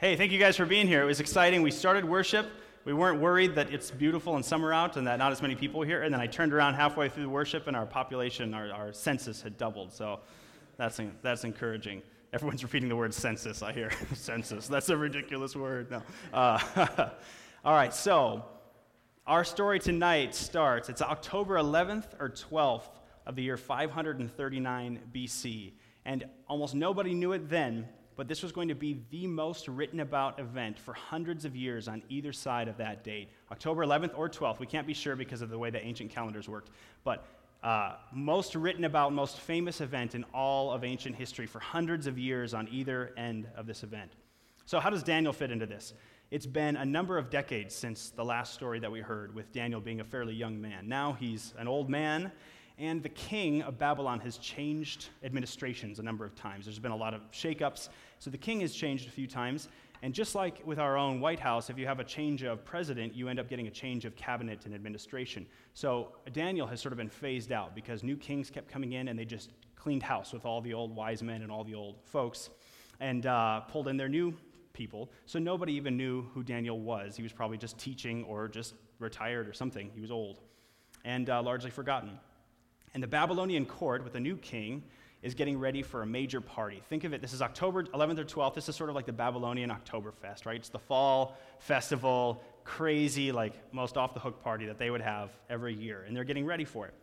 Hey, thank you guys for being here. It was exciting. We started worship. We weren't worried that it's beautiful and summer out and that not as many people here. And then I turned around halfway through the worship and our population, our, our census had doubled. So that's, that's encouraging. Everyone's repeating the word census, I hear. census. That's a ridiculous word. No. Uh, all right, so our story tonight starts. It's October 11th or 12th of the year 539 BC. And almost nobody knew it then, but this was going to be the most written about event for hundreds of years on either side of that date October 11th or 12th. We can't be sure because of the way the ancient calendars worked. But uh, most written about, most famous event in all of ancient history for hundreds of years on either end of this event. So, how does Daniel fit into this? It's been a number of decades since the last story that we heard, with Daniel being a fairly young man. Now he's an old man, and the king of Babylon has changed administrations a number of times. There's been a lot of shakeups, so the king has changed a few times. And just like with our own White House, if you have a change of president, you end up getting a change of cabinet and administration. So Daniel has sort of been phased out because new kings kept coming in and they just cleaned house with all the old wise men and all the old folks and uh, pulled in their new people. So nobody even knew who Daniel was. He was probably just teaching or just retired or something. He was old and uh, largely forgotten. And the Babylonian court with a new king is getting ready for a major party. Think of it, this is October 11th or 12th. This is sort of like the Babylonian Oktoberfest, right? It's the fall festival, crazy, like most off the hook party that they would have every year. And they're getting ready for it.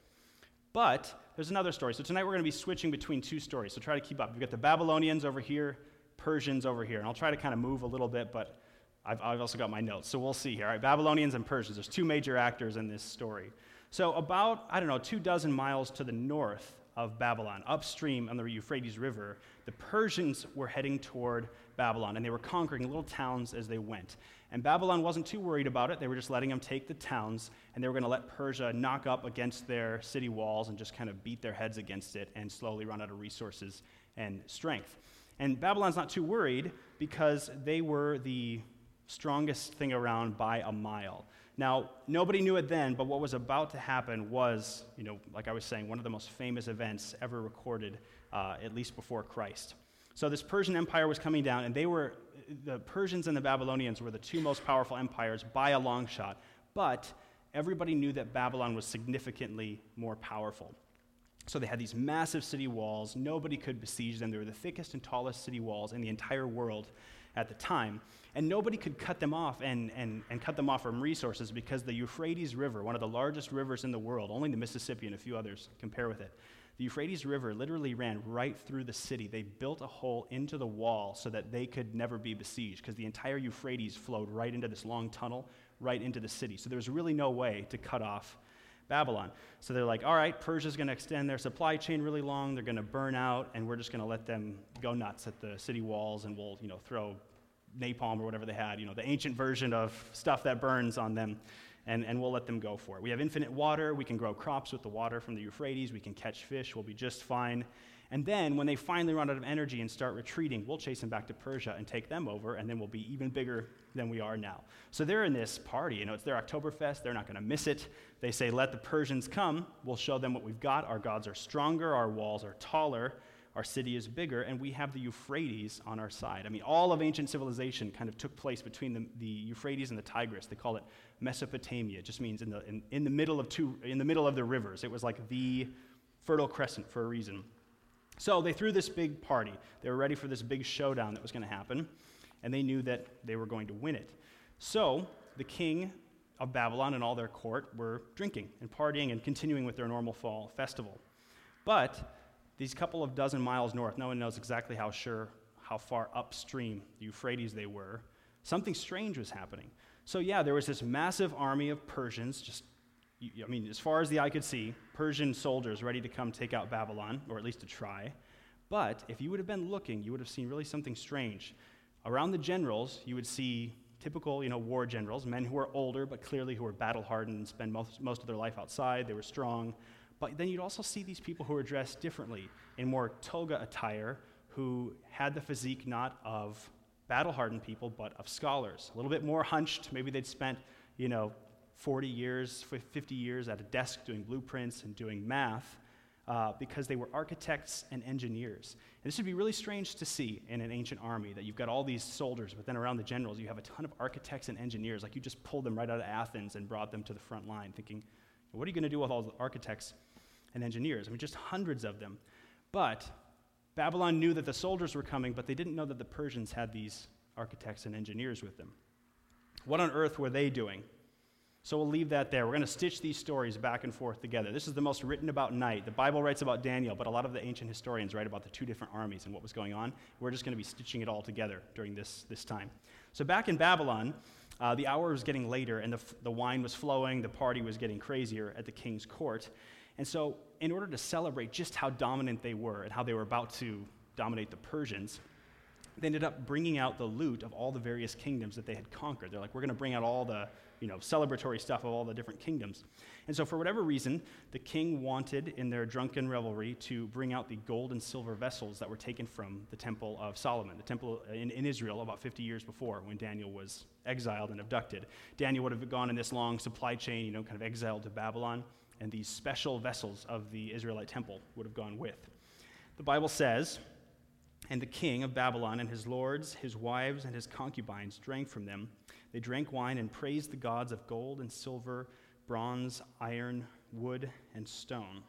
But there's another story. So tonight we're going to be switching between two stories. So try to keep up. We've got the Babylonians over here, Persians over here. And I'll try to kind of move a little bit, but I've, I've also got my notes. So we'll see here. All right, Babylonians and Persians. There's two major actors in this story. So, about, I don't know, two dozen miles to the north of Babylon, upstream on the Euphrates River, the Persians were heading toward Babylon, and they were conquering little towns as they went. And Babylon wasn't too worried about it. They were just letting them take the towns, and they were going to let Persia knock up against their city walls and just kind of beat their heads against it and slowly run out of resources and strength. And Babylon's not too worried because they were the strongest thing around by a mile. Now, nobody knew it then, but what was about to happen was, you know, like I was saying, one of the most famous events ever recorded, uh, at least before Christ. So this Persian Empire was coming down, and they were, the Persians and the Babylonians were the two most powerful empires by a long shot. But everybody knew that Babylon was significantly more powerful. So they had these massive city walls. Nobody could besiege them. They were the thickest and tallest city walls in the entire world at the time. And nobody could cut them off and, and, and cut them off from resources because the Euphrates River, one of the largest rivers in the world, only the Mississippi and a few others compare with it, the Euphrates River literally ran right through the city. They built a hole into the wall so that they could never be besieged because the entire Euphrates flowed right into this long tunnel, right into the city. So there was really no way to cut off Babylon. So they're like, all right, Persia's going to extend their supply chain really long. They're going to burn out, and we're just going to let them go nuts at the city walls, and we'll, you know, throw napalm or whatever they had, you know, the ancient version of stuff that burns on them, and, and we'll let them go for it. We have infinite water. We can grow crops with the water from the Euphrates. We can catch fish. We'll be just fine. And then when they finally run out of energy and start retreating, we'll chase them back to Persia and take them over, and then we'll be even bigger than we are now. So they're in this party. You know, it's their Oktoberfest. They're not going to miss it. They say, let the Persians come. We'll show them what we've got. Our gods are stronger. Our walls are taller. Our city is bigger. And we have the Euphrates on our side. I mean, all of ancient civilization kind of took place between the, the Euphrates and the Tigris. They call it Mesopotamia. It just means in the, in, in the middle of two, in the middle of the rivers. It was like the Fertile Crescent for a reason. So they threw this big party. They were ready for this big showdown that was going to happen, and they knew that they were going to win it. So the king of Babylon and all their court were drinking and partying and continuing with their normal fall festival. But these couple of dozen miles north, no one knows exactly how sure how far upstream the Euphrates they were, something strange was happening. So yeah, there was this massive army of Persians just I mean, as far as the eye could see, Persian soldiers ready to come take out Babylon, or at least to try. But if you would have been looking, you would have seen really something strange. Around the generals, you would see typical, you know, war generals, men who are older but clearly who were battle hardened and spend most, most of their life outside. They were strong. But then you'd also see these people who were dressed differently in more toga attire, who had the physique not of battle hardened people, but of scholars. A little bit more hunched. Maybe they'd spent, you know, 40 years, 50 years at a desk doing blueprints and doing math. uh, because they were architects and engineers. And this would be really strange to see in an ancient army that you've got all these soldiers, but then around the generals, you have a ton of architects and engineers. Like you just pulled them right out of Athens and brought them to the front line, thinking, what are you going to do with all the architects and engineers? I mean, just hundreds of them. But Babylon knew that the soldiers were coming, but they didn't know that the Persians had these architects and engineers with them. What on earth were they doing? So we'll leave that there. We're going to stitch these stories back and forth together. This is the most written about night. The Bible writes about Daniel, but a lot of the ancient historians write about the two different armies and what was going on. We're just going to be stitching it all together during this, this time. So back in Babylon, uh, the hour was getting later, and the, the wine was flowing, the party was getting crazier at the king's court. And so, in order to celebrate just how dominant they were and how they were about to dominate the Persians, they ended up bringing out the loot of all the various kingdoms that they had conquered. They're like, we're going to bring out all the you know, celebratory stuff of all the different kingdoms. And so, for whatever reason, the king wanted, in their drunken revelry, to bring out the gold and silver vessels that were taken from the Temple of Solomon, the temple uh, in, in Israel about 50 years before when Daniel was exiled and abducted. Daniel would have gone in this long supply chain, you know, kind of exiled to Babylon, and these special vessels of the Israelite temple would have gone with. The Bible says, and the king of Babylon and his lords, his wives, and his concubines drank from them they drank wine and praised the gods of gold and silver, bronze, iron, wood, and stone.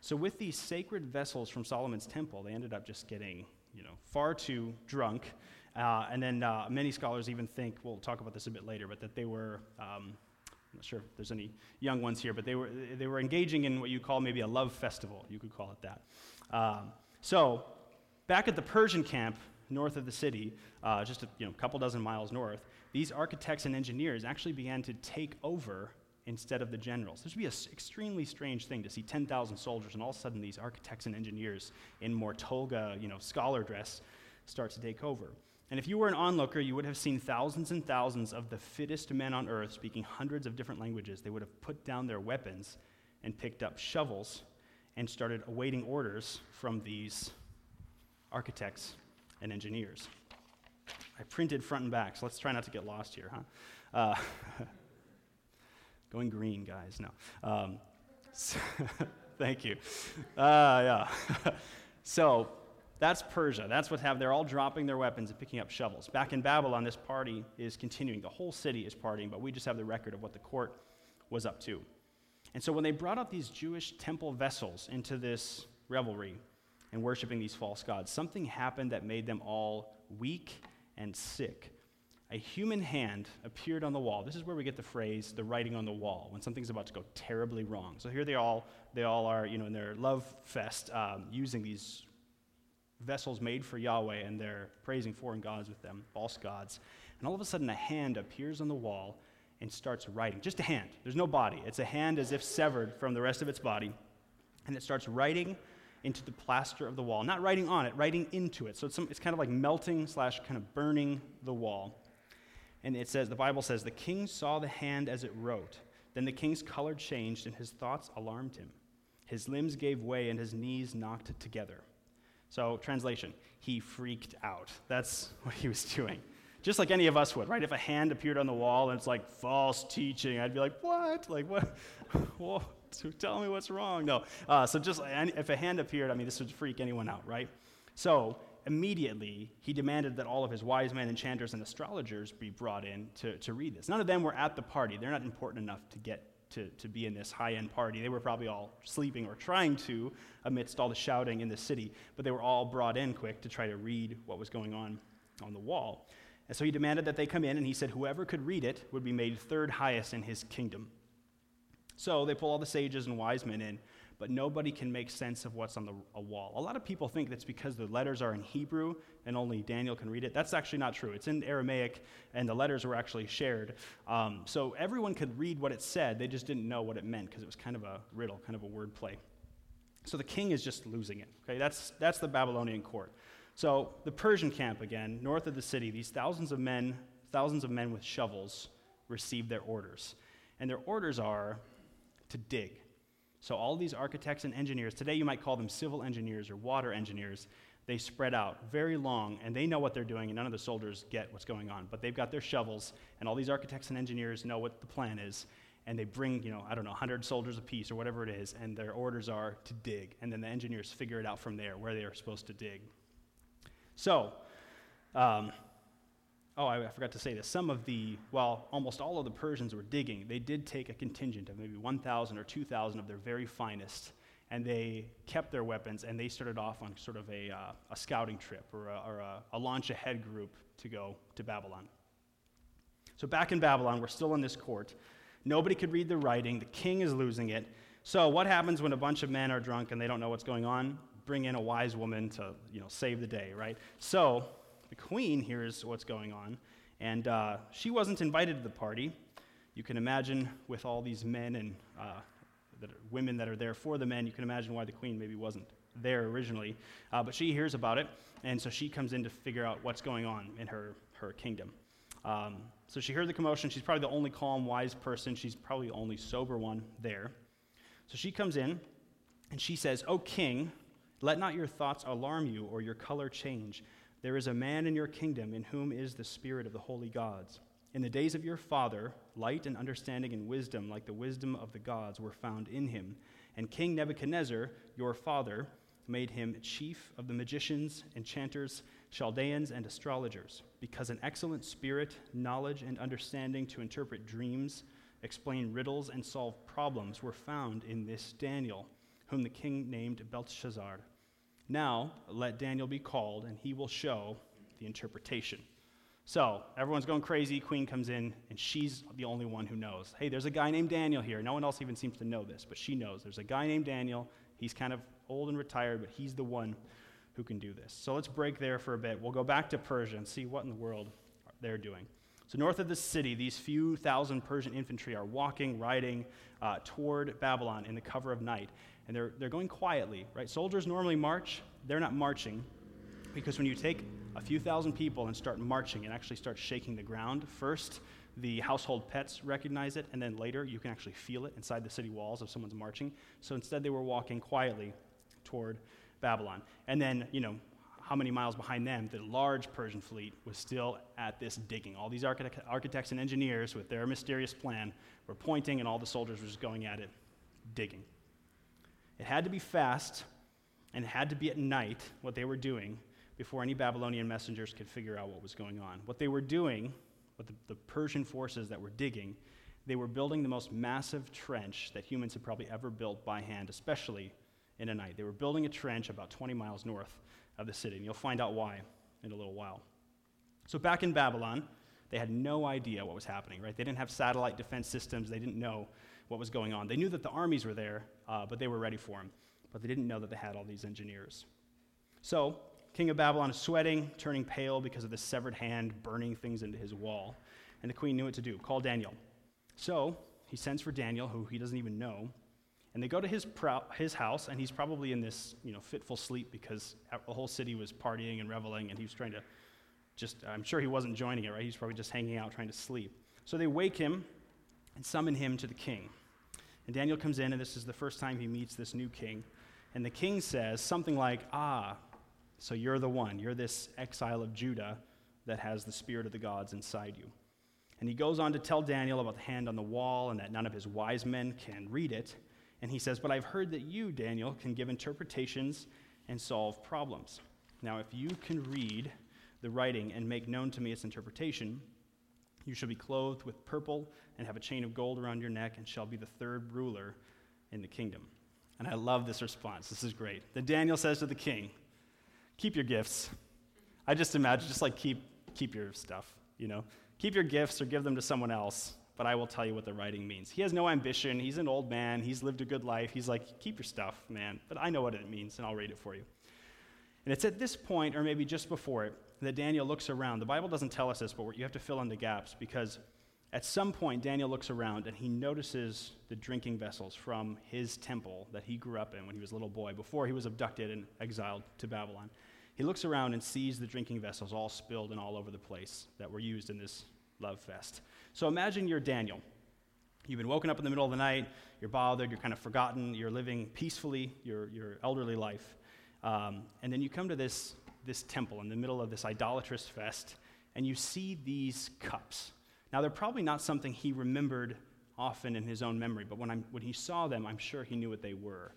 So, with these sacred vessels from Solomon's temple, they ended up just getting, you know, far too drunk. Uh, and then uh, many scholars even think, we'll talk about this a bit later, but that they were, um, I'm not sure if there's any young ones here, but they were, they were engaging in what you call maybe a love festival. You could call it that. Um, so, back at the Persian camp north of the city, uh, just a you know, couple dozen miles north, these architects and engineers actually began to take over instead of the generals. This would be an extremely strange thing to see 10,000 soldiers and all of a sudden these architects and engineers in more toga, you know, scholar dress start to take over. And if you were an onlooker, you would have seen thousands and thousands of the fittest men on earth speaking hundreds of different languages. They would have put down their weapons and picked up shovels and started awaiting orders from these architects and engineers. I printed front and back, so let's try not to get lost here, huh? Uh, going green, guys. No. Um, so thank you. Uh, yeah. so that's Persia. That's what have. They're all dropping their weapons and picking up shovels. Back in Babylon, this party is continuing. The whole city is partying, but we just have the record of what the court was up to. And so when they brought out these Jewish temple vessels into this revelry and worshiping these false gods, something happened that made them all weak and sick. A human hand appeared on the wall. This is where we get the phrase "the writing on the wall" when something's about to go terribly wrong. So here they all they all are, you know, in their love fest, um, using these vessels made for Yahweh, and they're praising foreign gods with them, false gods. And all of a sudden, a hand appears on the wall and starts writing. Just a hand. There's no body. It's a hand as if severed from the rest of its body, and it starts writing into the plaster of the wall. Not writing on it, writing into it. So it's, some, it's kind of like melting slash kind of burning the wall. And it says, the Bible says, the king saw the hand as it wrote. Then the king's color changed, and his thoughts alarmed him. His limbs gave way, and his knees knocked together. So, translation, he freaked out. That's what he was doing. Just like any of us would, right? If a hand appeared on the wall and it's like false teaching, I'd be like, what? Like, what? Tell me what's wrong. No. Uh, so just if a hand appeared, I mean, this would freak anyone out, right? So immediately he demanded that all of his wise men, enchanters, and astrologers be brought in to, to read this. None of them were at the party. They're not important enough to get to, to be in this high end party. They were probably all sleeping or trying to amidst all the shouting in the city, but they were all brought in quick to try to read what was going on on the wall. And so he demanded that they come in, and he said whoever could read it would be made third highest in his kingdom. So they pull all the sages and wise men in, but nobody can make sense of what's on the a wall. A lot of people think that's because the letters are in Hebrew and only Daniel can read it. That's actually not true. It's in Aramaic, and the letters were actually shared. Um, so everyone could read what it said. They just didn't know what it meant because it was kind of a riddle, kind of a word play. So the king is just losing it. Okay, that's that's the Babylonian court. So the Persian camp again, north of the city, these thousands of men, thousands of men with shovels, receive their orders, and their orders are to dig. So, all these architects and engineers, today you might call them civil engineers or water engineers, they spread out very long and they know what they're doing, and none of the soldiers get what's going on. But they've got their shovels, and all these architects and engineers know what the plan is, and they bring, you know, I don't know, 100 soldiers apiece or whatever it is, and their orders are to dig. And then the engineers figure it out from there where they are supposed to dig. So, um, oh, I, forgot to say this. Some of the, well, almost all of the Persians were digging. They did take a contingent of maybe 1,000 or 2,000 of their very finest, and they kept their weapons, and they started off on sort of a, uh, a scouting trip or, a, or a, a launch ahead group to go to Babylon. So back in Babylon, we're still in this court. Nobody could read the writing. The king is losing it. So what happens when a bunch of men are drunk and they don't know what's going on? Bring in a wise woman to, you know, save the day, right? So the queen hears what's going on, and uh, she wasn't invited to the party. You can imagine with all these men and uh, that women that are there for the men, you can imagine why the queen maybe wasn't there originally. Uh, but she hears about it, and so she comes in to figure out what's going on in her, her kingdom. Um, so she heard the commotion. She's probably the only calm, wise person. She's probably the only sober one there. So she comes in and she says, O king, let not your thoughts alarm you or your color change. There is a man in your kingdom in whom is the spirit of the holy gods. In the days of your father, light and understanding and wisdom, like the wisdom of the gods, were found in him. And King Nebuchadnezzar, your father, made him chief of the magicians, enchanters, Chaldeans, and astrologers, because an excellent spirit, knowledge, and understanding to interpret dreams, explain riddles, and solve problems were found in this Daniel, whom the king named Belteshazzar. Now let Daniel be called, and he will show the interpretation. So everyone's going crazy. Queen comes in, and she's the only one who knows. Hey, there's a guy named Daniel here. No one else even seems to know this, but she knows. There's a guy named Daniel. He's kind of old and retired, but he's the one who can do this. So let's break there for a bit. We'll go back to Persia and see what in the world they're doing. So, north of the city, these few thousand Persian infantry are walking, riding uh, toward Babylon in the cover of night. And they're, they're going quietly, right? Soldiers normally march, they're not marching because when you take a few thousand people and start marching and actually start shaking the ground, first the household pets recognize it, and then later you can actually feel it inside the city walls if someone's marching. So instead, they were walking quietly toward Babylon. And then, you know, how many miles behind them, the large Persian fleet was still at this digging. All these architect- architects and engineers, with their mysterious plan, were pointing, and all the soldiers were just going at it, digging. It had to be fast, and it had to be at night, what they were doing, before any Babylonian messengers could figure out what was going on. What they were doing, what the, the Persian forces that were digging, they were building the most massive trench that humans had probably ever built by hand, especially in a night. They were building a trench about 20 miles north of the city, and you'll find out why in a little while. So, back in Babylon, they had no idea what was happening, right? They didn't have satellite defense systems, they didn't know what was going on. They knew that the armies were there, uh, but they were ready for them. But they didn't know that they had all these engineers. So, King of Babylon is sweating, turning pale because of the severed hand burning things into his wall. And the queen knew what to do call Daniel. So, he sends for Daniel, who he doesn't even know, and they go to his, pro- his house, and he's probably in this you know, fitful sleep because the whole city was partying and reveling, and he was trying to just, I'm sure he wasn't joining it, right? He's probably just hanging out trying to sleep. So they wake him and summon him to the king. And Daniel comes in, and this is the first time he meets this new king. And the king says something like, Ah, so you're the one. You're this exile of Judah that has the spirit of the gods inside you. And he goes on to tell Daniel about the hand on the wall and that none of his wise men can read it. And he says, But I've heard that you, Daniel, can give interpretations and solve problems. Now, if you can read the writing and make known to me its interpretation, you shall be clothed with purple and have a chain of gold around your neck and shall be the third ruler in the kingdom. And I love this response. This is great. Then Daniel says to the king, Keep your gifts. I just imagine, just like keep, keep your stuff, you know? Keep your gifts or give them to someone else but I will tell you what the writing means. He has no ambition. He's an old man. He's lived a good life. He's like, keep your stuff, man, but I know what it means, and I'll read it for you. And it's at this point, or maybe just before it, that Daniel looks around. The Bible doesn't tell us this, but you have to fill in the gaps because at some point, Daniel looks around and he notices the drinking vessels from his temple that he grew up in when he was a little boy, before he was abducted and exiled to Babylon. He looks around and sees the drinking vessels all spilled and all over the place that were used in this love fest. So imagine you're Daniel. You've been woken up in the middle of the night, you're bothered, you're kind of forgotten, you're living peacefully your, your elderly life. Um, and then you come to this, this temple in the middle of this idolatrous fest, and you see these cups. Now, they're probably not something he remembered often in his own memory, but when, when he saw them, I'm sure he knew what they were.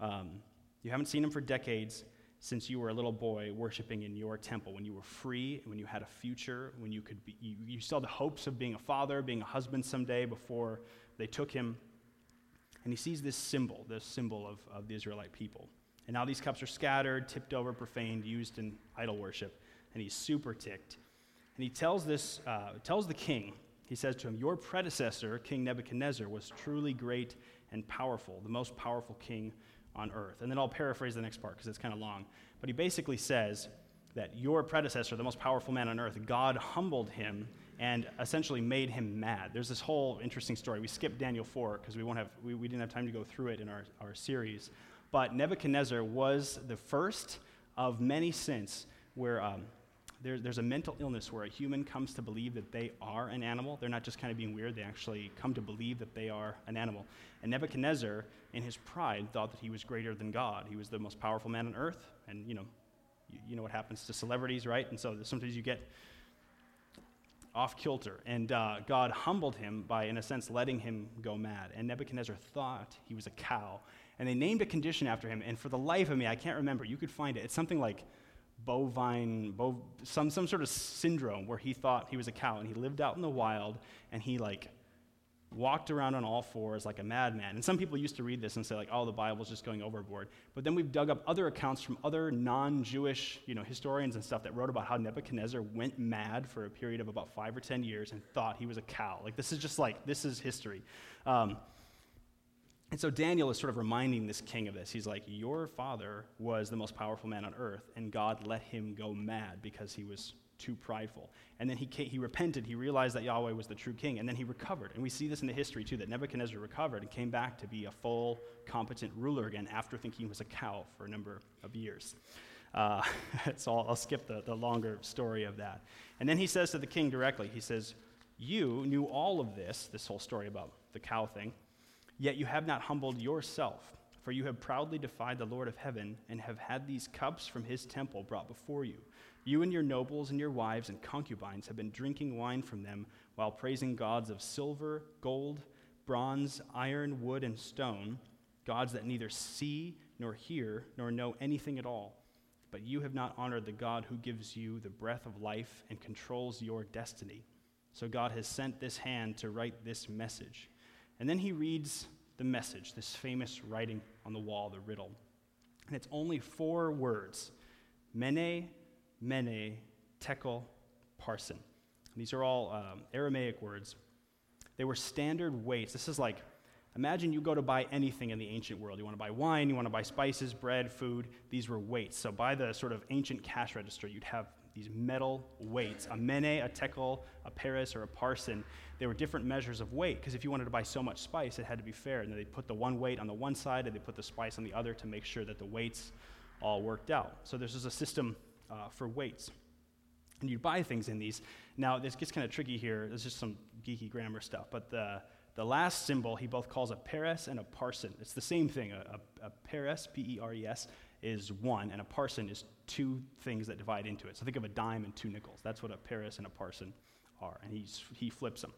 Um, you haven't seen them for decades since you were a little boy worshiping in your temple, when you were free, when you had a future, when you could be, you, you saw the hopes of being a father, being a husband someday before they took him. And he sees this symbol, this symbol of, of the Israelite people. And now these cups are scattered, tipped over, profaned, used in idol worship. And he's super ticked. And he tells this, uh, tells the king, he says to him, Your predecessor, King Nebuchadnezzar, was truly great and powerful, the most powerful king on earth. And then I'll paraphrase the next part because it's kind of long. But he basically says that your predecessor, the most powerful man on earth, God humbled him and essentially made him mad. There's this whole interesting story. We skipped Daniel 4 because we, won't have, we, we didn't have time to go through it in our, our series. But Nebuchadnezzar was the first of many since where um, there, there's a mental illness where a human comes to believe that they are an animal. They're not just kind of being weird, they actually come to believe that they are an animal. And Nebuchadnezzar, in his pride, thought that he was greater than God. He was the most powerful man on earth. And, you know, you, you know what happens to celebrities, right? And so sometimes you get off kilter. And uh, God humbled him by, in a sense, letting him go mad. And Nebuchadnezzar thought he was a cow. And they named a condition after him. And for the life of me, I can't remember. You could find it. It's something like bovine, bov- some, some sort of syndrome where he thought he was a cow and he lived out in the wild and he like walked around on all fours like a madman. And some people used to read this and say like, oh, the Bible's just going overboard. But then we've dug up other accounts from other non-Jewish, you know, historians and stuff that wrote about how Nebuchadnezzar went mad for a period of about five or ten years and thought he was a cow. Like this is just like this is history. Um, and so Daniel is sort of reminding this king of this. He's like, Your father was the most powerful man on earth, and God let him go mad because he was too prideful. And then he, he repented. He realized that Yahweh was the true king, and then he recovered. And we see this in the history, too, that Nebuchadnezzar recovered and came back to be a full, competent ruler again after thinking he was a cow for a number of years. Uh, so I'll, I'll skip the, the longer story of that. And then he says to the king directly, he says, You knew all of this, this whole story about the cow thing Yet you have not humbled yourself, for you have proudly defied the Lord of heaven, and have had these cups from his temple brought before you. You and your nobles and your wives and concubines have been drinking wine from them while praising gods of silver, gold, bronze, iron, wood, and stone, gods that neither see nor hear nor know anything at all. But you have not honored the God who gives you the breath of life and controls your destiny. So God has sent this hand to write this message. And then he reads the message, this famous writing on the wall, the riddle. And it's only four words Mene, Mene, Tekel, Parsin. These are all um, Aramaic words. They were standard weights. This is like, imagine you go to buy anything in the ancient world. You want to buy wine, you want to buy spices, bread, food. These were weights. So by the sort of ancient cash register, you'd have these metal weights a mene, a tekel, a peres, or a parsin. They were different measures of weight because if you wanted to buy so much spice, it had to be fair. And they'd put the one weight on the one side and they put the spice on the other to make sure that the weights all worked out. So this is a system uh, for weights. And you'd buy things in these. Now, this gets kind of tricky here. There's just some geeky grammar stuff. But the, the last symbol he both calls a peres and a parsin. It's the same thing. A, a, a peres, P E R E S, is one, and a parsin is two things that divide into it. So think of a dime and two nickels. That's what a peres and a parsin are, and he's, he flips them.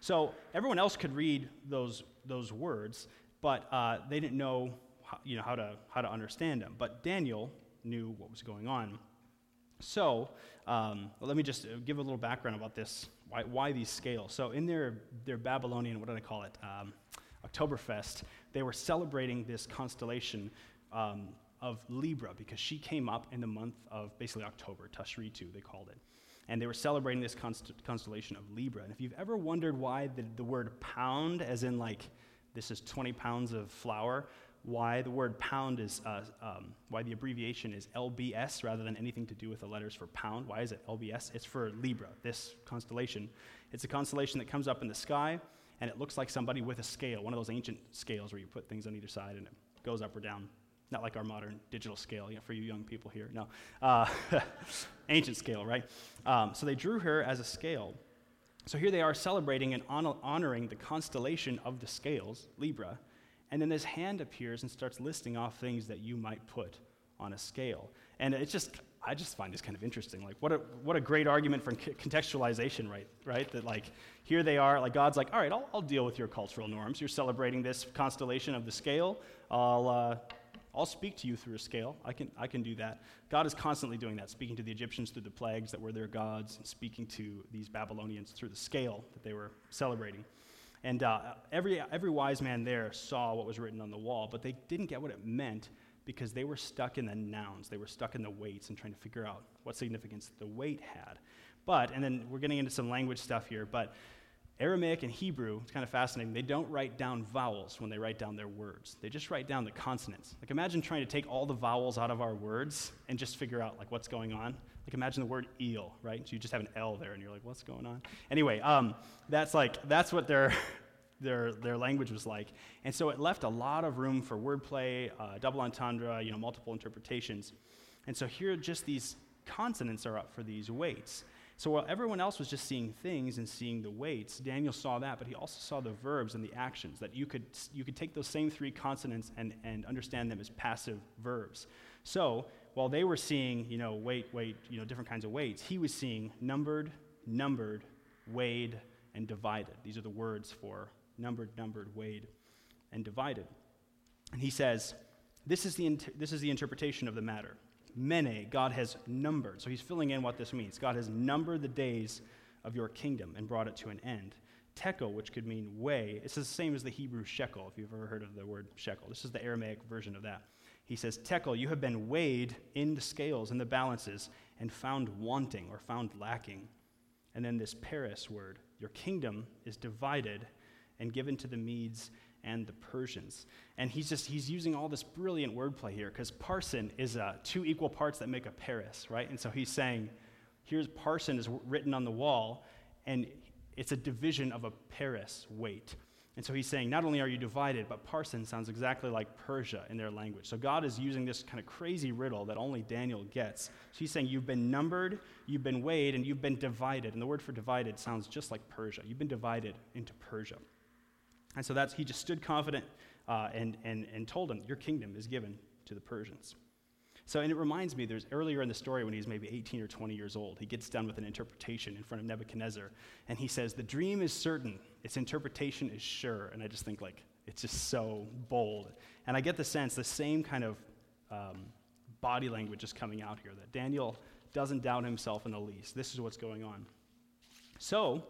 So everyone else could read those, those words, but uh, they didn't know, how, you know how, to, how to understand them. But Daniel knew what was going on. So um, let me just give a little background about this, why, why these scales. So in their, their Babylonian, what do I call it, um, Oktoberfest, they were celebrating this constellation um, of Libra because she came up in the month of basically October, Tashritu, they called it. And they were celebrating this const- constellation of Libra. And if you've ever wondered why the, the word pound, as in like this is 20 pounds of flour, why the word pound is, uh, um, why the abbreviation is LBS rather than anything to do with the letters for pound. Why is it LBS? It's for Libra, this constellation. It's a constellation that comes up in the sky, and it looks like somebody with a scale, one of those ancient scales where you put things on either side and it goes up or down. Not like our modern digital scale, you know, for you young people here. No. Uh, ancient scale, right? Um, so they drew her as a scale. So here they are celebrating and honoring the constellation of the scales, Libra. And then this hand appears and starts listing off things that you might put on a scale. And it's just, I just find this kind of interesting. Like, what a, what a great argument for contextualization, right? Right? That, like, here they are, like, God's like, all right, I'll, I'll deal with your cultural norms. You're celebrating this constellation of the scale. I'll, uh, I'll speak to you through a scale. I can, I can do that. God is constantly doing that, speaking to the Egyptians through the plagues that were their gods, and speaking to these Babylonians through the scale that they were celebrating. And uh, every, every wise man there saw what was written on the wall, but they didn't get what it meant because they were stuck in the nouns. They were stuck in the weights and trying to figure out what significance the weight had. But, and then we're getting into some language stuff here, but Aramaic and Hebrew, it's kind of fascinating. They don't write down vowels when they write down their words. They just write down the consonants. Like imagine trying to take all the vowels out of our words and just figure out like what's going on. Like imagine the word eel, right? So you just have an L there and you're like, what's going on? Anyway, um, that's like that's what they're their, their language was like. And so it left a lot of room for wordplay, uh, double entendre, you know, multiple interpretations. And so here, just these consonants are up for these weights. So while everyone else was just seeing things and seeing the weights, Daniel saw that, but he also saw the verbs and the actions, that you could, you could take those same three consonants and, and understand them as passive verbs. So while they were seeing, you know, weight, weight, you know, different kinds of weights, he was seeing numbered, numbered, weighed, and divided. These are the words for numbered, numbered, weighed, and divided. And he says, this is, the inter- this is the interpretation of the matter. Mene, God has numbered. So he's filling in what this means. God has numbered the days of your kingdom and brought it to an end. Tekel, which could mean weigh, it's the same as the Hebrew shekel, if you've ever heard of the word shekel. This is the Aramaic version of that. He says, Tekel, you have been weighed in the scales, in the balances, and found wanting or found lacking. And then this Peres word, your kingdom is divided and given to the Medes and the Persians. And he's just, he's using all this brilliant wordplay here because parsin is uh, two equal parts that make a Peres, right? And so he's saying, here's parsin is written on the wall, and it's a division of a Peres weight. And so he's saying, not only are you divided, but parsin sounds exactly like Persia in their language. So God is using this kind of crazy riddle that only Daniel gets. So he's saying, you've been numbered, you've been weighed, and you've been divided. And the word for divided sounds just like Persia. You've been divided into Persia. And so that's, he just stood confident uh, and, and, and told him, Your kingdom is given to the Persians. So, and it reminds me, there's earlier in the story when he's maybe 18 or 20 years old, he gets done with an interpretation in front of Nebuchadnezzar, and he says, The dream is certain, its interpretation is sure. And I just think, like, it's just so bold. And I get the sense the same kind of um, body language is coming out here, that Daniel doesn't doubt himself in the least. This is what's going on. So,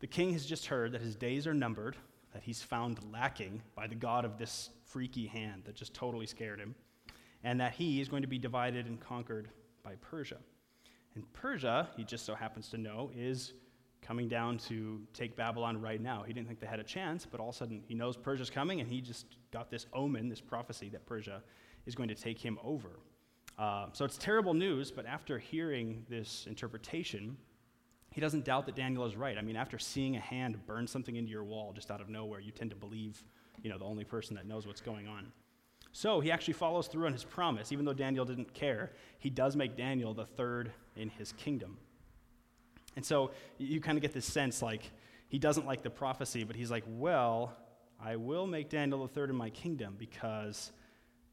the king has just heard that his days are numbered, that he's found lacking by the God of this freaky hand that just totally scared him, and that he is going to be divided and conquered by Persia. And Persia, he just so happens to know, is coming down to take Babylon right now. He didn't think they had a chance, but all of a sudden he knows Persia's coming, and he just got this omen, this prophecy that Persia is going to take him over. Uh, so it's terrible news, but after hearing this interpretation, he doesn't doubt that Daniel is right. I mean, after seeing a hand burn something into your wall just out of nowhere, you tend to believe, you know, the only person that knows what's going on. So he actually follows through on his promise. Even though Daniel didn't care, he does make Daniel the third in his kingdom. And so you kind of get this sense like he doesn't like the prophecy, but he's like, well, I will make Daniel the third in my kingdom because,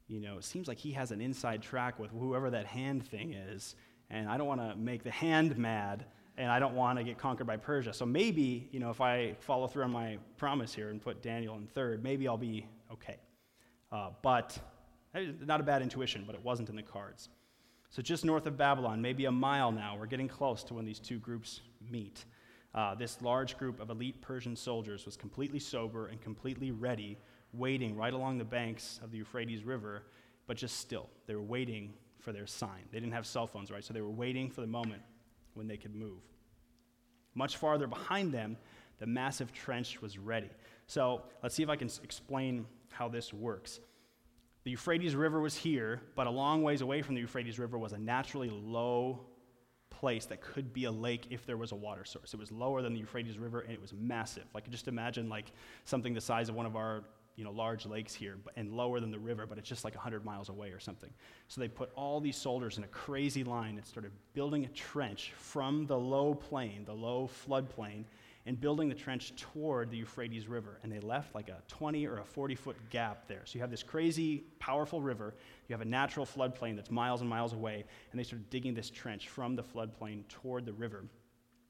you know, it seems like he has an inside track with whoever that hand thing is. And I don't want to make the hand mad and I don't want to get conquered by Persia. So maybe, you know, if I follow through on my promise here and put Daniel in third, maybe I'll be okay. Uh, but not a bad intuition, but it wasn't in the cards. So just north of Babylon, maybe a mile now, we're getting close to when these two groups meet. Uh, this large group of elite Persian soldiers was completely sober and completely ready, waiting right along the banks of the Euphrates River, but just still. They were waiting for their sign. They didn't have cell phones, right? So they were waiting for the moment when they could move. Much farther behind them, the massive trench was ready. So let's see if I can explain how this works. The Euphrates River was here, but a long ways away from the Euphrates River was a naturally low place that could be a lake if there was a water source. It was lower than the Euphrates River and it was massive. Like just imagine like something the size of one of our you know, large lakes here and lower than the river, but it's just like 100 miles away or something. So they put all these soldiers in a crazy line and started building a trench from the low plain, the low floodplain, and building the trench toward the Euphrates River. And they left like a 20 or a 40 foot gap there. So you have this crazy, powerful river. You have a natural floodplain that's miles and miles away. And they started digging this trench from the floodplain toward the river.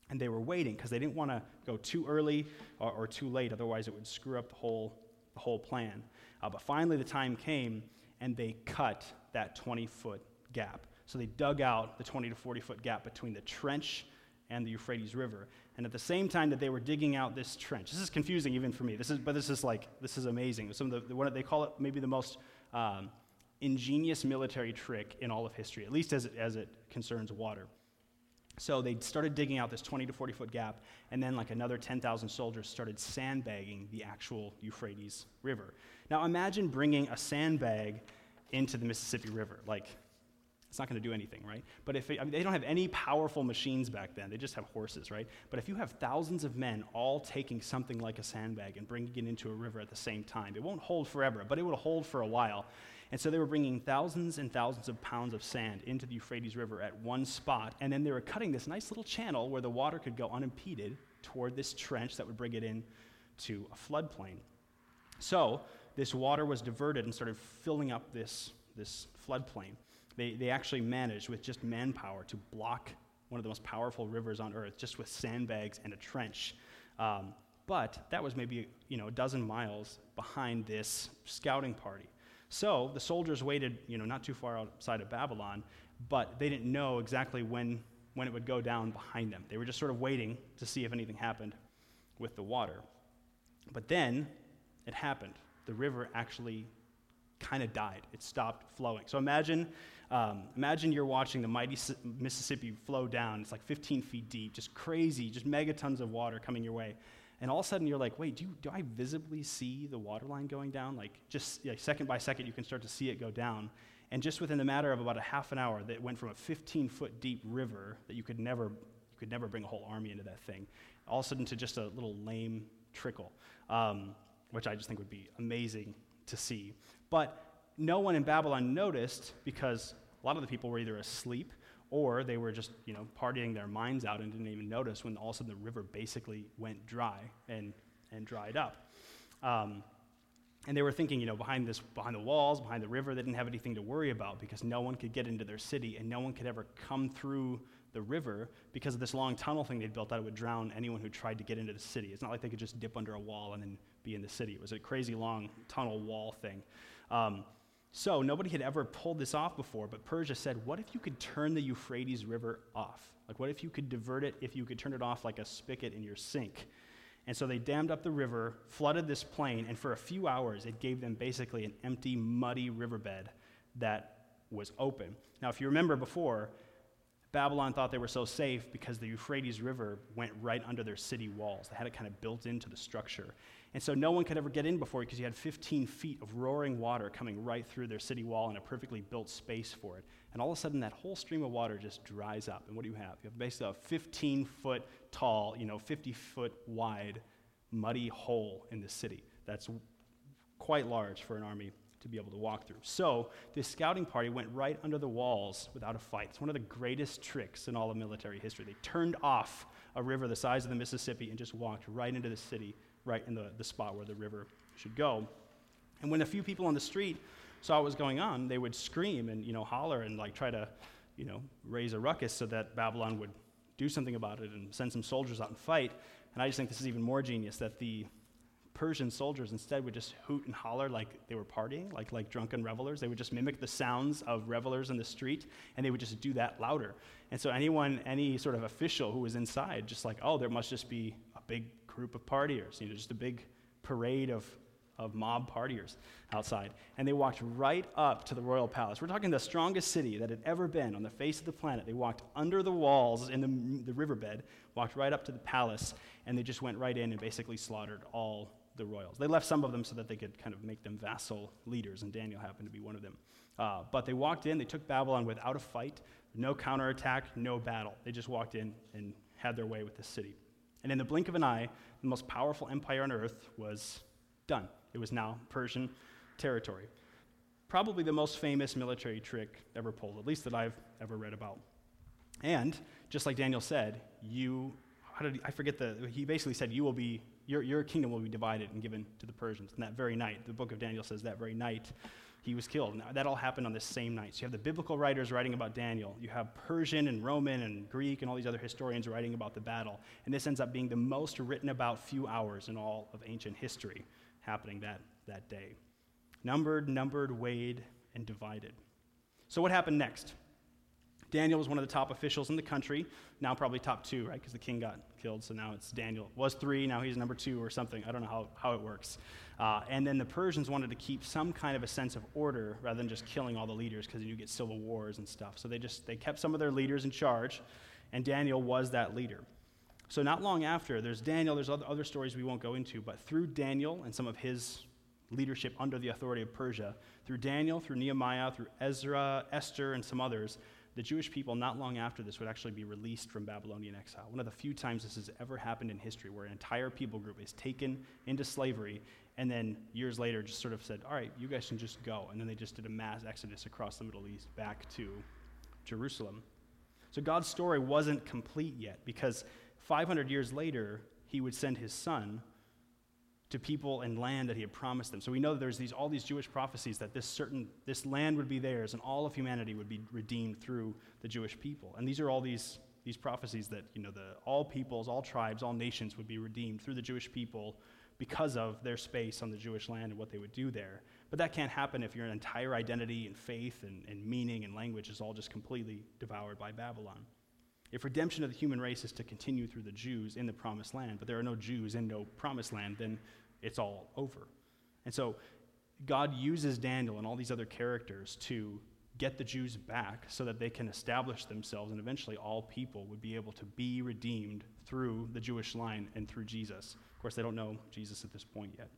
And they were waiting because they didn't want to go too early or, or, too late, otherwise, it would screw up the whole, the whole plan. Uh, but finally, the time came, and they cut that 20 foot gap. So they dug out the 20 to 40 foot gap between the trench and the Euphrates River. And at the same time that they were digging out this trench, this is confusing even for me. This is, but this is like this is amazing. Some of the, what they call it maybe the most um, ingenious military trick in all of history, at least as it, as it concerns water. So they started digging out this 20 to 40 foot gap, and then like another 10,000 soldiers started sandbagging the actual Euphrates River. Now imagine bringing a sandbag into the Mississippi River. Like, it's not going to do anything, right? But if it, I mean, they don't have any powerful machines back then, they just have horses, right? But if you have thousands of men all taking something like a sandbag and bringing it into a river at the same time, it won't hold forever, but it will hold for a while. And so they were bringing thousands and thousands of pounds of sand into the Euphrates River at one spot. And then they were cutting this nice little channel where the water could go unimpeded toward this trench that would bring it in to a floodplain. So this water was diverted and started filling up this, this floodplain. They, they actually managed, with just manpower, to block one of the most powerful rivers on earth just with sandbags and a trench. Um, but that was maybe you know, a dozen miles behind this scouting party. So the soldiers waited, you know, not too far outside of Babylon, but they didn't know exactly when, when it would go down behind them. They were just sort of waiting to see if anything happened with the water. But then it happened. The river actually kind of died. It stopped flowing. So imagine, um, imagine you're watching the mighty Mississippi flow down. It's like 15 feet deep, just crazy, just megatons of water coming your way and all of a sudden you're like, wait, do, you, do I visibly see the water line going down? Like, just like, second by second, you can start to see it go down. And just within the matter of about a half an hour, that went from a 15 foot deep river that you could never, you could never bring a whole army into that thing, all of a sudden to just a little lame trickle, um, which I just think would be amazing to see. But no one in Babylon noticed because a lot of the people were either asleep or they were just you know partying their minds out and didn't even notice when all of a sudden the river basically went dry and, and dried up. Um, and they were thinking you know behind this behind the walls behind the river they didn't have anything to worry about because no one could get into their city and no one could ever come through the river because of this long tunnel thing they'd built that would drown anyone who tried to get into the city. It's not like they could just dip under a wall and then be in the city. It was a crazy long tunnel wall thing. Um, so nobody had ever pulled this off before, but Persia said, What if you could turn the Euphrates River off? Like, what if you could divert it, if you could turn it off like a spigot in your sink? And so they dammed up the river, flooded this plain, and for a few hours it gave them basically an empty, muddy riverbed that was open. Now, if you remember before, Babylon thought they were so safe because the Euphrates River went right under their city walls. They had it kind of built into the structure. And so no one could ever get in before because you had 15 feet of roaring water coming right through their city wall and a perfectly built space for it. And all of a sudden, that whole stream of water just dries up. And what do you have? You have basically a 15 foot tall, you know, 50 foot wide, muddy hole in the city. That's quite large for an army to be able to walk through. So this scouting party went right under the walls without a fight. It's one of the greatest tricks in all of military history. They turned off a river the size of the Mississippi and just walked right into the city right in the, the spot where the river should go. And when a few people on the street saw what was going on, they would scream and you know holler and like try to you know raise a ruckus so that Babylon would do something about it and send some soldiers out and fight. And I just think this is even more genius that the Persian soldiers instead would just hoot and holler like they were partying, like, like drunken revelers. They would just mimic the sounds of revelers in the street, and they would just do that louder. And so anyone, any sort of official who was inside, just like, oh, there must just be a big group of partiers, you know, just a big parade of, of mob partiers outside. And they walked right up to the royal palace. We're talking the strongest city that had ever been on the face of the planet. They walked under the walls in the, the riverbed, walked right up to the palace, and they just went right in and basically slaughtered all the royals. They left some of them so that they could kind of make them vassal leaders, and Daniel happened to be one of them. Uh, but they walked in, they took Babylon without a fight, no counterattack, no battle. They just walked in and had their way with the city. And in the blink of an eye, the most powerful empire on earth was Done. It was now Persian territory. Probably the most famous military trick ever pulled, at least that I've ever read about. And just like Daniel said, you, how did he, I forget the, he basically said, you will be, your, your kingdom will be divided and given to the Persians. And that very night, the book of Daniel says that very night, he was killed. Now, that all happened on this same night. So you have the biblical writers writing about Daniel. You have Persian and Roman and Greek and all these other historians writing about the battle. And this ends up being the most written about few hours in all of ancient history happening that, that day. Numbered, numbered, weighed, and divided. So what happened next? Daniel was one of the top officials in the country, now probably top two, right? Because the king got killed, so now it's Daniel. Was three, now he's number two or something. I don't know how, how it works. Uh, and then the Persians wanted to keep some kind of a sense of order rather than just killing all the leaders because you get civil wars and stuff. So they just they kept some of their leaders in charge, and Daniel was that leader. So not long after, there's Daniel. There's other, other stories we won't go into, but through Daniel and some of his leadership under the authority of Persia, through Daniel, through Nehemiah, through Ezra, Esther, and some others, the Jewish people, not long after this, would actually be released from Babylonian exile. One of the few times this has ever happened in history where an entire people group is taken into slavery and then years later just sort of said, all right, you guys can just go. And then they just did a mass exodus across the Middle East back to Jerusalem. So God's story wasn't complete yet because 500 years later, he would send his son to people and land that he had promised them. So we know that there's these, all these Jewish prophecies that this certain this land would be theirs and all of humanity would be redeemed through the Jewish people. And these are all these these prophecies that you know the all peoples, all tribes, all nations would be redeemed through the Jewish people because of their space on the Jewish land and what they would do there. But that can't happen if your entire identity and faith and, and meaning and language is all just completely devoured by Babylon. If redemption of the human race is to continue through the Jews in the promised land, but there are no Jews in no promised land, then it's all over. And so God uses Daniel and all these other characters to get the Jews back so that they can establish themselves, and eventually all people would be able to be redeemed through the Jewish line and through Jesus. Of course, they don't know Jesus at this point yet.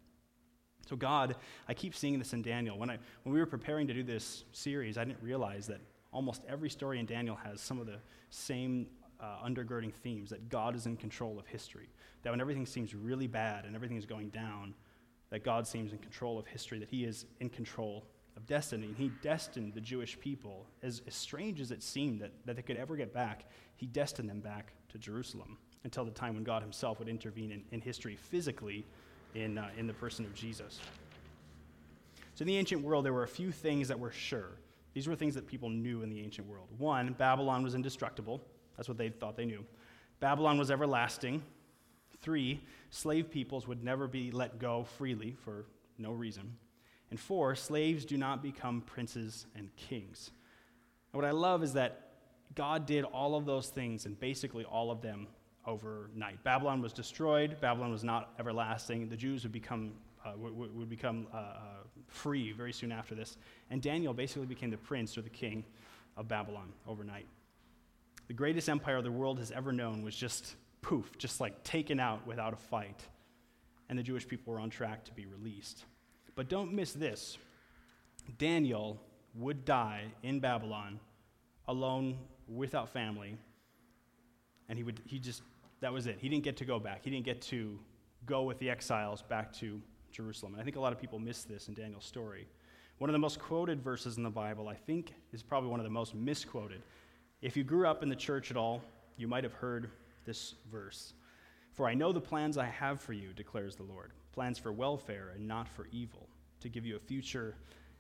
So, God, I keep seeing this in Daniel. When, I, when we were preparing to do this series, I didn't realize that almost every story in Daniel has some of the same uh, undergirding themes that God is in control of history. That when everything seems really bad and everything is going down, that God seems in control of history, that He is in control of destiny. And he destined the Jewish people, as, as strange as it seemed that, that they could ever get back, he destined them back to Jerusalem until the time when God himself would intervene in, in history physically in, uh, in the person of Jesus. So in the ancient world, there were a few things that were sure. These were things that people knew in the ancient world. One, Babylon was indestructible. That's what they thought they knew. Babylon was everlasting. Three, slave peoples would never be let go freely for no reason. And four, slaves do not become princes and kings. And what I love is that God did all of those things and basically all of them overnight. Babylon was destroyed. Babylon was not everlasting. The Jews would become, uh, would, would, become uh, uh, free very soon after this. And Daniel basically became the prince or the king of Babylon overnight. The greatest empire the world has ever known was just poof, just like taken out without a fight. And the Jewish people were on track to be released. But don't miss this Daniel would die in Babylon alone without family. And he would, he just, that was it. He didn't get to go back. He didn't get to go with the exiles back to Jerusalem. And I think a lot of people miss this in Daniel's story. One of the most quoted verses in the Bible, I think, is probably one of the most misquoted. If you grew up in the church at all, you might have heard this verse. For I know the plans I have for you, declares the Lord plans for welfare and not for evil, to give you a future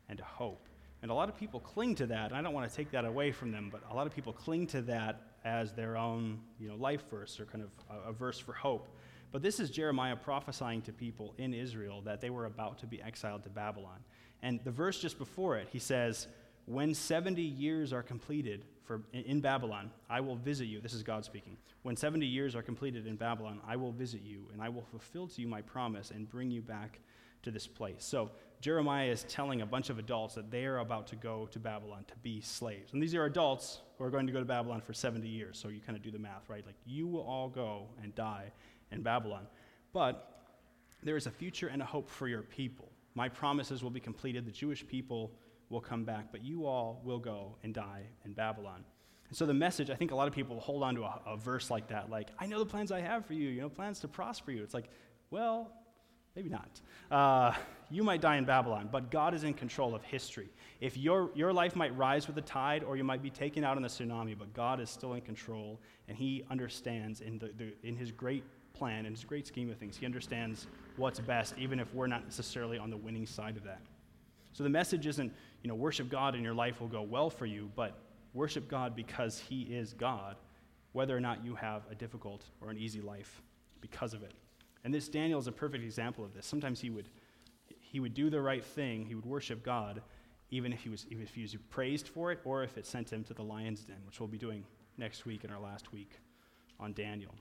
and a hope. And a lot of people cling to that, I don't want to take that away from them, but a lot of people cling to that as their own you know, life verse or kind of a, a verse for hope. But this is Jeremiah prophesying to people in Israel that they were about to be exiled to Babylon. And the verse just before it, he says, When 70 years are completed, for, in Babylon, I will visit you. This is God speaking. When 70 years are completed in Babylon, I will visit you, and I will fulfill to you my promise and bring you back to this place. So Jeremiah is telling a bunch of adults that they are about to go to Babylon to be slaves. And these are adults who are going to go to Babylon for 70 years. So you kind of do the math, right? Like you will all go and die in Babylon. But there is a future and a hope for your people. My promises will be completed. The Jewish people will come back, but you all will go and die in Babylon. And so the message, I think a lot of people hold on to a, a verse like that, like, I know the plans I have for you, you know, plans to prosper you. It's like, well, maybe not. Uh, you might die in Babylon, but God is in control of history. If your, your life might rise with the tide or you might be taken out in the tsunami, but God is still in control and He understands in, the, the, in His great plan, in His great scheme of things, He understands what's best, even if we're not necessarily on the winning side of that. So the message isn't, you know, worship God and your life will go well for you, but worship God because He is God, whether or not you have a difficult or an easy life because of it. And this Daniel is a perfect example of this. Sometimes he would, he would do the right thing, he would worship God, even if he, was, even if he was praised for it or if it sent him to the lion's den, which we'll be doing next week in our last week on Daniel.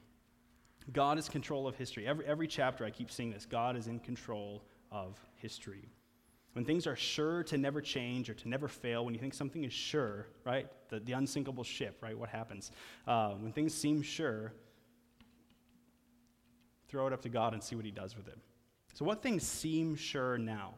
God is control of history. Every, every chapter I keep seeing this God is in control of history. When things are sure to never change or to never fail, when you think something is sure, right? The, the unsinkable ship, right? What happens? Uh, when things seem sure, throw it up to God and see what He does with it. So, what things seem sure now?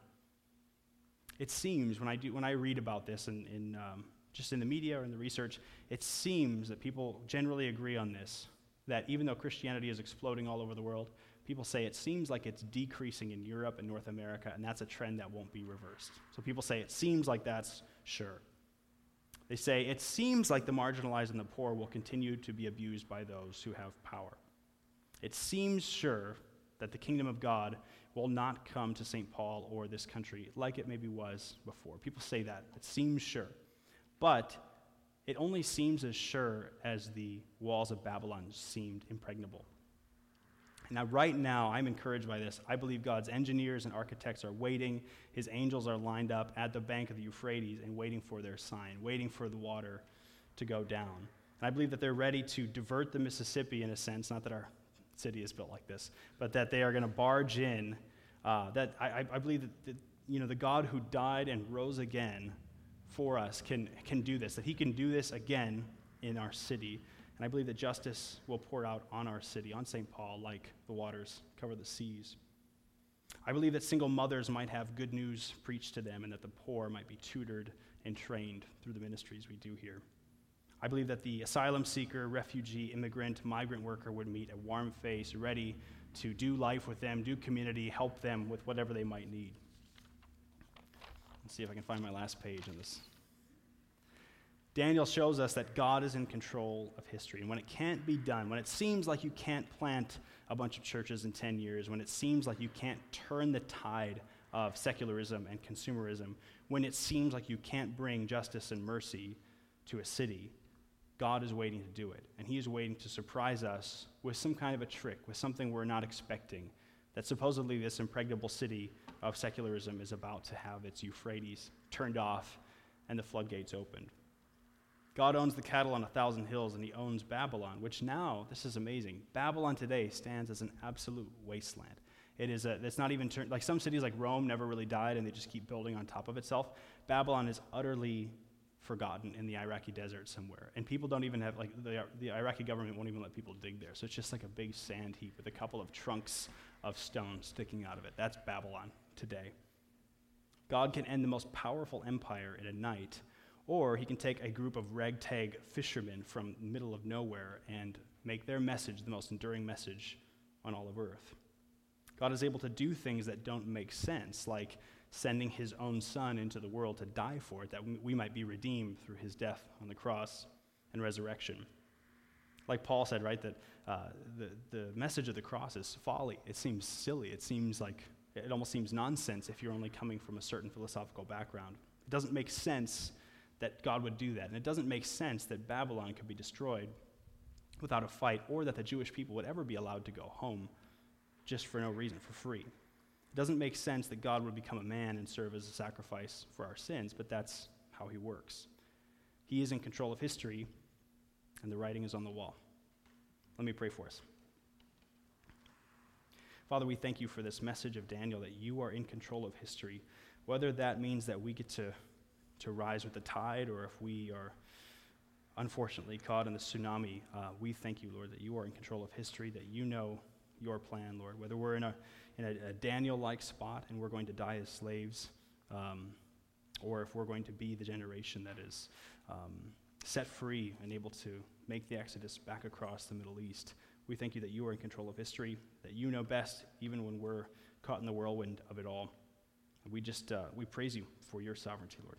It seems when I do when I read about this in, in um, just in the media or in the research, it seems that people generally agree on this. That even though Christianity is exploding all over the world, people say it seems like it's decreasing in Europe and North America, and that's a trend that won't be reversed. So people say it seems like that's sure. They say it seems like the marginalized and the poor will continue to be abused by those who have power. It seems sure that the kingdom of God will not come to St. Paul or this country like it maybe was before. People say that. It seems sure. But it only seems as sure as the walls of Babylon seemed impregnable. Now, right now, I'm encouraged by this. I believe God's engineers and architects are waiting. His angels are lined up at the bank of the Euphrates and waiting for their sign, waiting for the water to go down. And I believe that they're ready to divert the Mississippi in a sense, not that our city is built like this, but that they are going to barge in. Uh, that I, I believe that, that, you know the God who died and rose again for us can can do this. That He can do this again in our city, and I believe that justice will pour out on our city, on St. Paul, like the waters cover the seas. I believe that single mothers might have good news preached to them, and that the poor might be tutored and trained through the ministries we do here. I believe that the asylum seeker, refugee, immigrant, migrant worker would meet a warm face, ready to do life with them, do community, help them with whatever they might need. Let's see if I can find my last page in this. Daniel shows us that God is in control of history. And when it can't be done, when it seems like you can't plant a bunch of churches in 10 years, when it seems like you can't turn the tide of secularism and consumerism, when it seems like you can't bring justice and mercy to a city, God is waiting to do it. And He is waiting to surprise us with some kind of a trick, with something we're not expecting. That supposedly this impregnable city of secularism is about to have its Euphrates turned off and the floodgates opened. God owns the cattle on a thousand hills, and He owns Babylon, which now, this is amazing, Babylon today stands as an absolute wasteland. It is a, it's not even turned, like some cities like Rome never really died and they just keep building on top of itself. Babylon is utterly forgotten in the Iraqi desert somewhere. And people don't even have, like, the, the Iraqi government won't even let people dig there. So it's just like a big sand heap with a couple of trunks of stone sticking out of it. That's Babylon today. God can end the most powerful empire in a night, or he can take a group of ragtag fishermen from the middle of nowhere and make their message the most enduring message on all of earth. God is able to do things that don't make sense, like sending his own son into the world to die for it, that we might be redeemed through his death on the cross and resurrection. Like Paul said, right, that uh, the, the message of the cross is folly. It seems silly. It seems like, it almost seems nonsense if you're only coming from a certain philosophical background. It doesn't make sense that God would do that. And it doesn't make sense that Babylon could be destroyed without a fight or that the Jewish people would ever be allowed to go home just for no reason, for free. It doesn't make sense that God would become a man and serve as a sacrifice for our sins, but that's how he works. He is in control of history, and the writing is on the wall. Let me pray for us. Father, we thank you for this message of Daniel that you are in control of history, whether that means that we get to, to rise with the tide or if we are unfortunately caught in the tsunami. Uh, we thank you, Lord, that you are in control of history, that you know your plan, Lord, whether we're in a in a, a Daniel like spot and we're going to die as slaves, um, or if we're going to be the generation that is um, set free and able to make the exodus back across the Middle East. We thank you that you are in control of history, that you know best, even when we're caught in the whirlwind of it all. We just, uh, we praise you for your sovereignty, Lord.